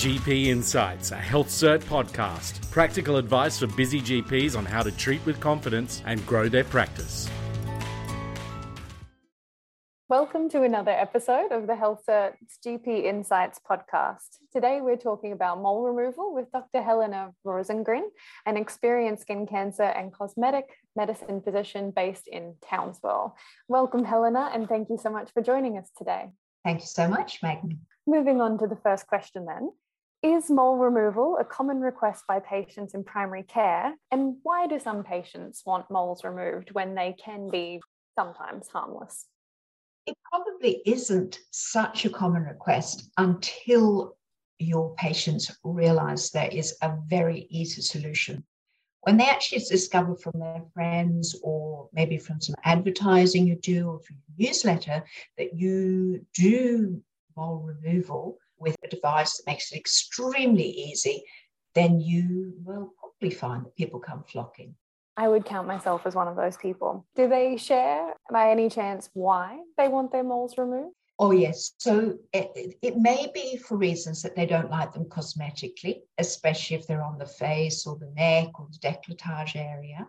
GP Insights, a HealthCert podcast. Practical advice for busy GPs on how to treat with confidence and grow their practice. Welcome to another episode of the HealthCert's GP Insights podcast. Today we're talking about mole removal with Dr. Helena Rosengren, an experienced skin cancer and cosmetic medicine physician based in Townsville. Welcome, Helena, and thank you so much for joining us today. Thank you so much, Megan. Moving on to the first question then. Is mole removal a common request by patients in primary care? And why do some patients want moles removed when they can be sometimes harmless? It probably isn't such a common request until your patients realize there is a very easy solution. When they actually discover from their friends or maybe from some advertising you do or from your newsletter that you do mole removal with a device that makes it extremely easy, then you will probably find that people come flocking. I would count myself as one of those people. Do they share, by any chance, why they want their moles removed? Oh, yes. So it, it, may be for reasons that they don't like them cosmetically, especially if they're on the face or the neck or the décolletage area.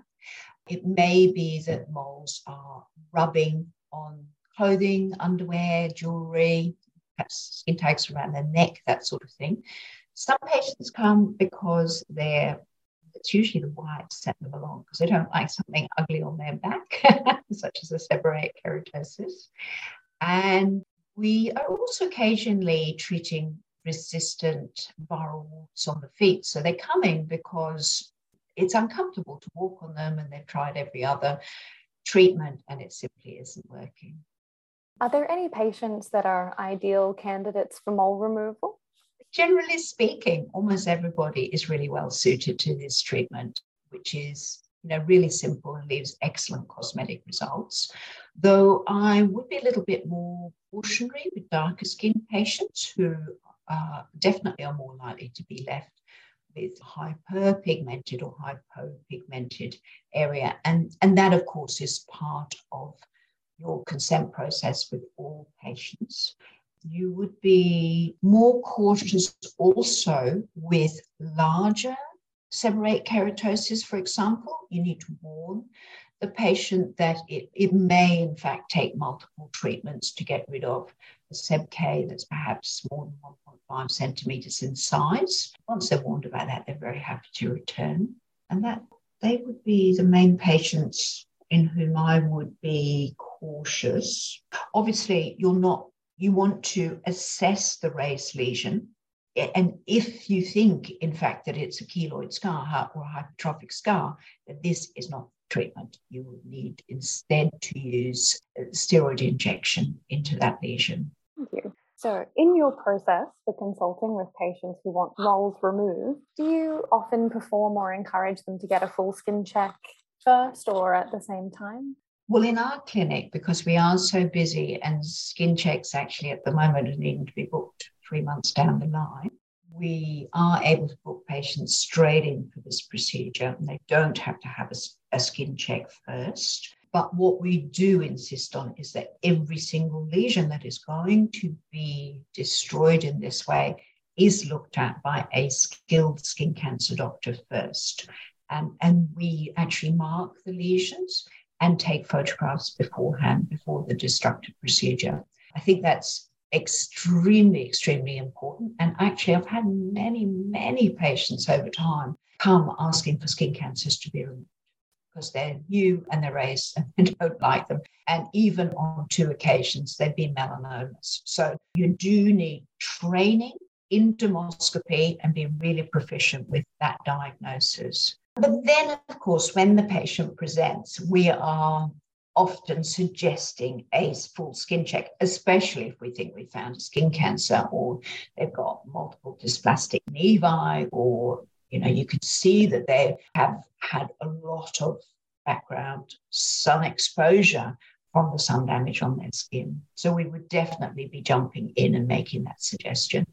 It may be that moles are rubbing on clothing, underwear, jewelry, perhaps skin tags around their neck, that sort of thing. Some patients come because they're it's usually the whites set them along because they don't like something ugly on their back, such as a seborrheic keratosis. And we are also occasionally treating resistant viral warts on the feet. So they're coming because it's uncomfortable to walk on them and they've tried every other treatment and it simply isn't working. Are there any patients that are ideal candidates for mole removal? generally speaking, almost everybody is really well suited to this treatment, which is you know really simple and leaves excellent cosmetic results. Though I would be a little bit more cautionary with darker skin patients who uh, definitely are more likely to be left with hyperpigmented or hypopigmented area. And, and that, of course, is part of your consent process with all patients you would be more cautious also with larger seborrheic keratosis, for example. You need to warn the patient that it, it may, in fact, take multiple treatments to get rid of a SebK that's perhaps more than 1.5 centimeters in size. Once they're warned about that, they're very happy to return. And that they would be the main patients in whom I would be cautious. Obviously, you're not you want to assess the raised lesion. And if you think, in fact, that it's a keloid scar or a hypertrophic scar, that this is not treatment. You would need instead to use uh, steroid injection into that lesion. Thank you. So, in your process for consulting with patients who want moles removed, do you often perform or encourage them to get a full skin check first or at the same time? Well, in our clinic, because we are so busy and skin checks actually at the moment are needing to be booked three months down the line, we are able to book patients straight in for this procedure and they don't have to have a, a skin check first. But what we do insist on is that every single lesion that is going to be destroyed in this way is looked at by a skilled skin cancer doctor first. And, and we actually mark the lesions and take photographs beforehand, before the destructive procedure. I think that's extremely, extremely important. And actually, I've had many, many patients over time come asking for skin cancers to be removed because they're new and they're raised and they don't like them. And even on two occasions, they've been melanomas. So you do need training in dermoscopy and be really proficient with that diagnosis. But then, of course, when the patient presents, we are often suggesting a full skin check, especially if we think we found skin cancer or they've got multiple dysplastic nevi, or you know, you can see that they have had a lot of background sun exposure from the sun damage on their skin. So we would definitely be jumping in and making that suggestion.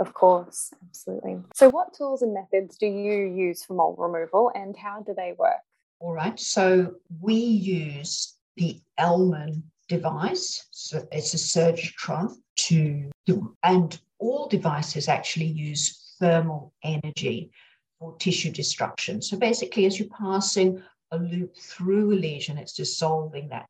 Of course, absolutely. So, what tools and methods do you use for mole removal and how do they work? All right. So, we use the Ellman device. So, it's a Surgitron to do, and all devices actually use thermal energy for tissue destruction. So basically, as you're passing a loop through a lesion, it's dissolving that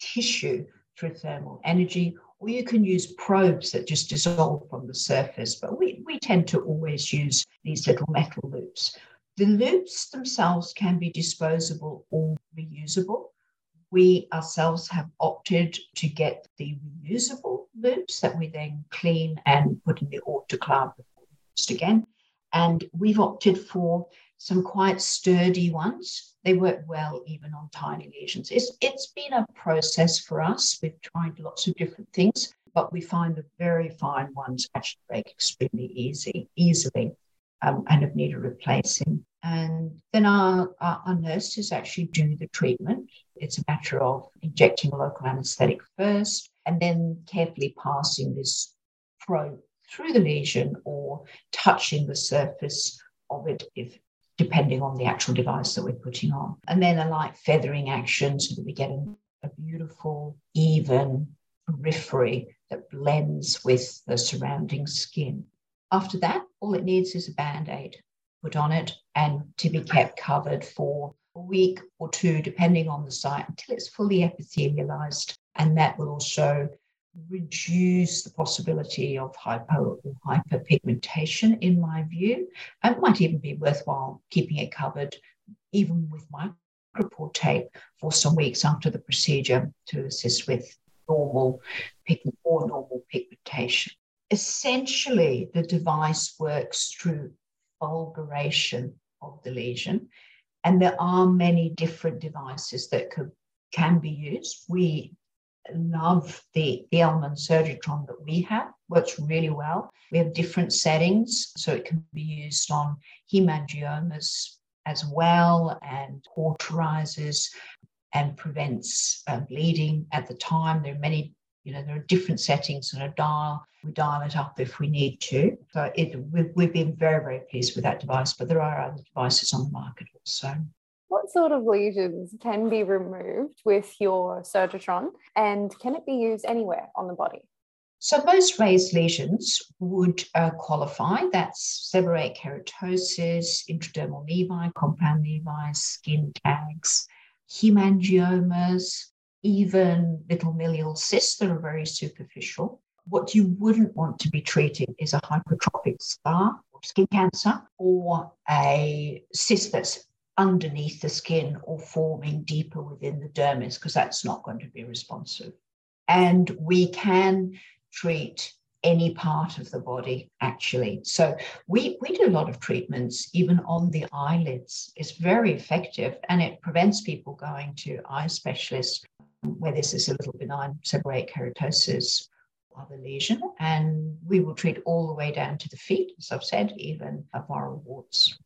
tissue through thermal energy, or you can use probes that just dissolve from the surface. But we, we tend to always use these little metal loops. The loops themselves can be disposable or reusable. We ourselves have opted to get the reusable loops that we then clean and put in the autoclave before used again. And we've opted for some quite sturdy ones. They work well even on tiny lesions. It's, it's been a process for us. We've tried lots of different things, but we find the very fine ones actually break extremely easy, easily um, and have needed replacing. And then our, our, our, nurses actually do the treatment. It's a matter of injecting a local anesthetic first and then carefully passing this probe through the lesion or touching the surface of it if depending on the actual device that we're putting on. And then a light feathering action so that we get a, a beautiful, even periphery that blends with the surrounding skin. After that, all it needs is a band aid put on it and to be kept covered for a week or two, depending on the site, until it's fully epithelialized. And that will also reduce the possibility of hypo or hyperpigmentation, in my view. It might even be worthwhile keeping it covered, even with micropore tape, for some weeks after the procedure to assist with normal pigment or normal pigmentation. Essentially, the device works through fulguration of the lesion, and there are many different devices that could, can be used. We love the, the Ellman Surgitron that we have. Works really well. We have different settings, so it can be used on hemangiomas as well and cauterizes and prevents uh, bleeding at the time. There are many, you know, there are different settings and a dial. We dial it up if we need to. So it, we've, we've been very, very pleased with that device, but there are other devices on the market also what sort of lesions can be removed with your Surgitron and can it be used anywhere on the body? So most raised lesions would uh, qualify. That's seborrheic keratosis, intradermal nevi, compound nevi, skin tags, hemangiomas, even little milial cysts that are very superficial. What you wouldn't want to be treating is a hypertrophic scar or skin cancer or a cyst that's underneath the skin or forming deeper within the dermis, because that's not going to be responsive. And we can treat any part of the body actually. So we, we do a lot of treatments even on the eyelids. It's very effective and it prevents people going to eye specialists where this is a little benign seborrheic keratosis other lesion. And we will treat all the way down to the feet, as I've said, even viral warts.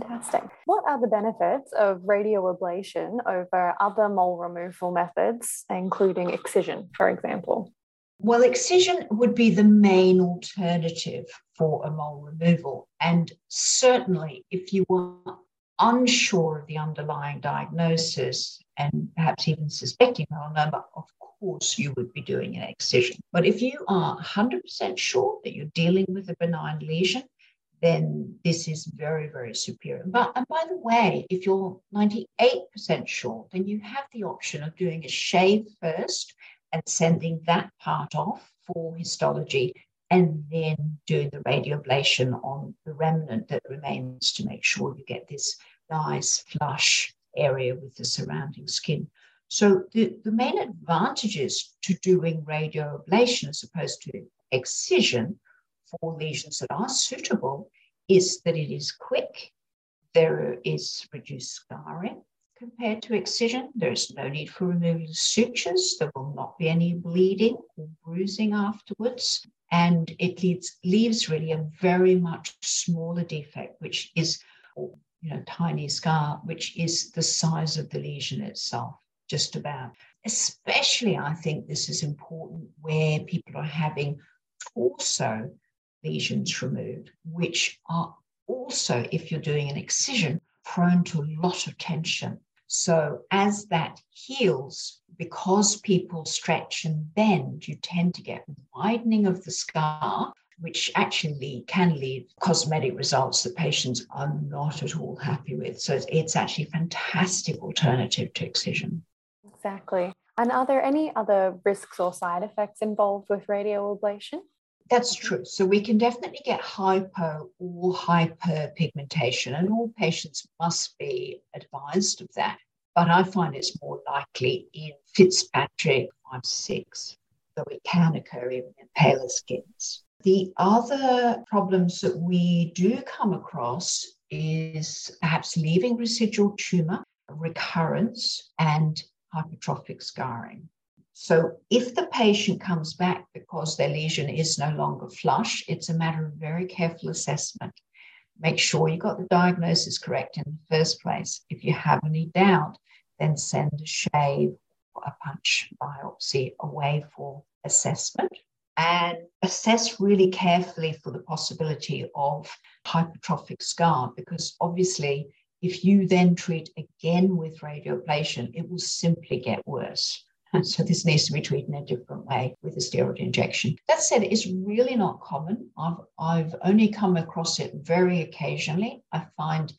Fantastic. What are the benefits of radioablation over other mole removal methods, including excision, for example? Well, excision would be the main alternative for a mole removal. And certainly, if you are unsure of the underlying diagnosis and perhaps even suspecting a melanoma, of course you would be doing an excision. But if you are 100% sure that you're dealing with a benign lesion, then this is very, very superior. But and by the way, if you're 98% sure, then you have the option of doing a shave first and sending that part off for histology and then doing the radioablation on the remnant that remains to make sure you get this nice flush area with the surrounding skin. So the, the main advantages to doing radioablation as opposed to excision for lesions that are suitable is that it is quick, there is reduced scarring compared to excision. There is no need for removal of sutures. There will not be any bleeding or bruising afterwards. And it leaves, leaves really a very much smaller defect, which is, you know, tiny scar, which is the size of the lesion itself, just about. Especially, I think this is important where people are having torso lesions removed, which are also, if you're doing an excision, prone to a lot of tension. So as that heals, because people stretch and bend, you tend to get widening of the scar, which actually can lead cosmetic results that patients are not at all happy with. So it's actually a fantastic alternative to excision. Exactly. And are there any other risks or side effects involved with radioablation? That's true. So we can definitely get hypo or hyperpigmentation, and all patients must be advised of that. But I find it's more likely in Fitzpatrick 5 6, though it can occur even in paler skins. The other problems that we do come across is perhaps leaving residual tumor, recurrence, and hypertrophic scarring. So if the patient comes back because their lesion is no longer flush, it's a matter of very careful assessment. Make sure you got the diagnosis correct in the first place. If you have any doubt, then send a shave or a punch biopsy away for assessment and assess really carefully for the possibility of hypertrophic scar because obviously if you then treat again with radioablation, it will simply get worse. So this needs to be treated in a different way with a steroid injection. That said, it's really not common. I've, I've only come across it very occasionally. I find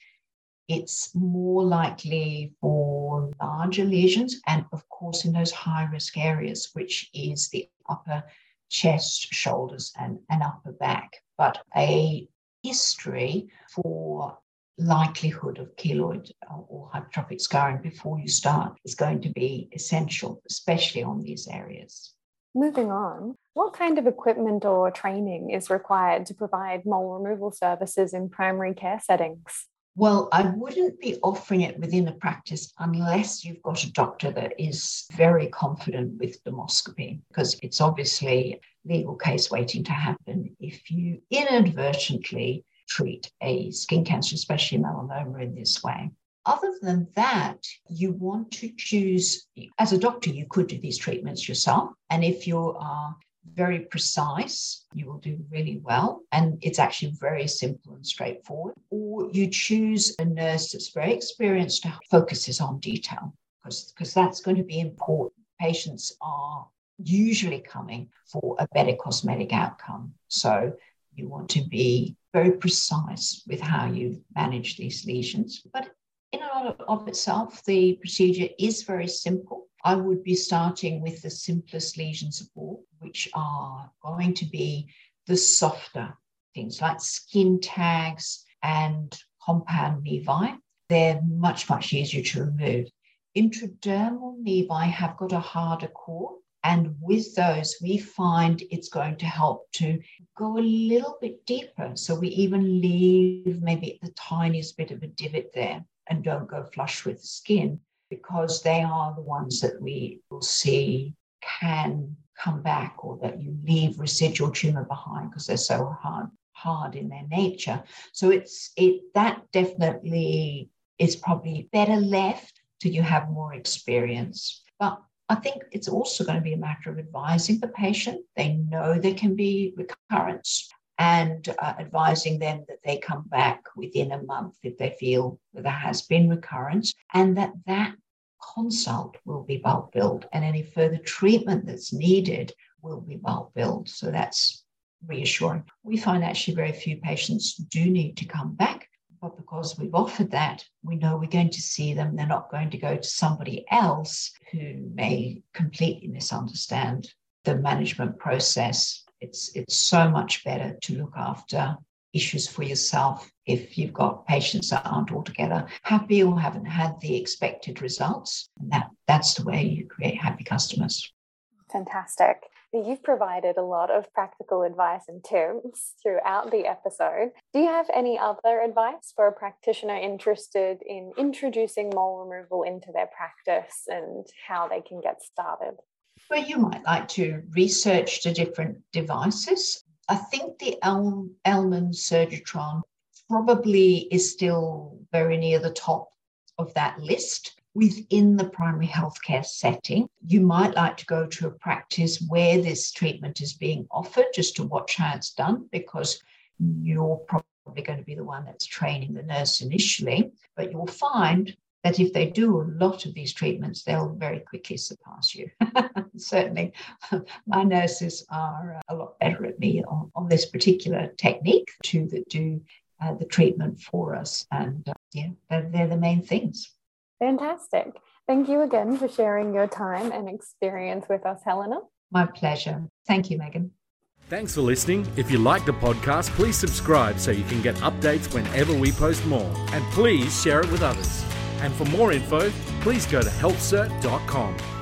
it's more likely for larger lesions and, of course, in those high risk areas, which is the upper chest, shoulders, and, and upper back. But a history for likelihood of keloid uh, or hypertrophic scarring before you start is going to be essential, especially on these areas. Moving on, what kind of equipment or training is required to provide mole removal services in primary care settings? Well, I wouldn't be offering it within a practice unless you've got a doctor that is very confident with dermoscopy, because it's obviously legal case waiting to happen if you inadvertently treat a skin cancer, especially melanoma, in this way. Other than that, you want to choose, as a doctor, you could do these treatments yourself. And if you are very precise, you will do really well. And it's actually very simple and straightforward. Or you choose a nurse that's very experienced to focuses on detail, because that's going to be important. Patients are usually coming for a better cosmetic outcome. So you want to be very precise with how you manage these lesions. But in and of, itself, the procedure is very simple. I would be starting with the simplest lesions of all, which are going to be the softer things like skin tags and compound nevi. They're much, much easier to remove. Intradermal nevi have got a harder core, and with those, we find it's going to help to go a little bit deeper. So we even leave maybe the tiniest bit of a divot there and don't go flush with the skin because they are the ones that we will see can come back or that you leave residual tumor behind because they're so hard hard in their nature. So it's it that definitely is probably better left till you have more experience. But I think it's also going to be a matter of advising the patient. They know there can be recurrence and uh, advising them that they come back within a month if they feel that there has been recurrence and that that consult will be bulk billed and any further treatment that's needed will be bulk billed. So that's reassuring. We find actually very few patients do need to come back but because we've offered that, we know we're going to see them. They're not going to go to somebody else who may completely misunderstand the management process. It's, it's so much better to look after issues for yourself if you've got patients that aren't altogether happy or haven't had the expected results. And that, that's the way you create happy customers. Fantastic. You've provided a lot of practical advice and tips throughout the episode. Do you have any other advice for a practitioner interested in introducing mole removal into their practice and how they can get started? Well, you might like to research the different devices. I think the El- Ellman Surgitron probably is still very near the top of that list within the primary healthcare setting. You might like to go to a practice where this treatment is being offered just to watch how it's done because you're probably going to be the one that's training the nurse initially. But you'll find that if they do a lot of these treatments, they'll very quickly surpass you. Certainly, my nurses are a lot better at me on, on this particular technique, two that do uh, the treatment for us. And uh, yeah, they're, they're the main things. Fantastic. Thank you again for sharing your time and experience with us, Helena. My pleasure. Thank you, Megan. Thanks for listening. If you like the podcast, please subscribe so you can get updates whenever we post more. And please share it with others. And for more info, please go to healthcert.com.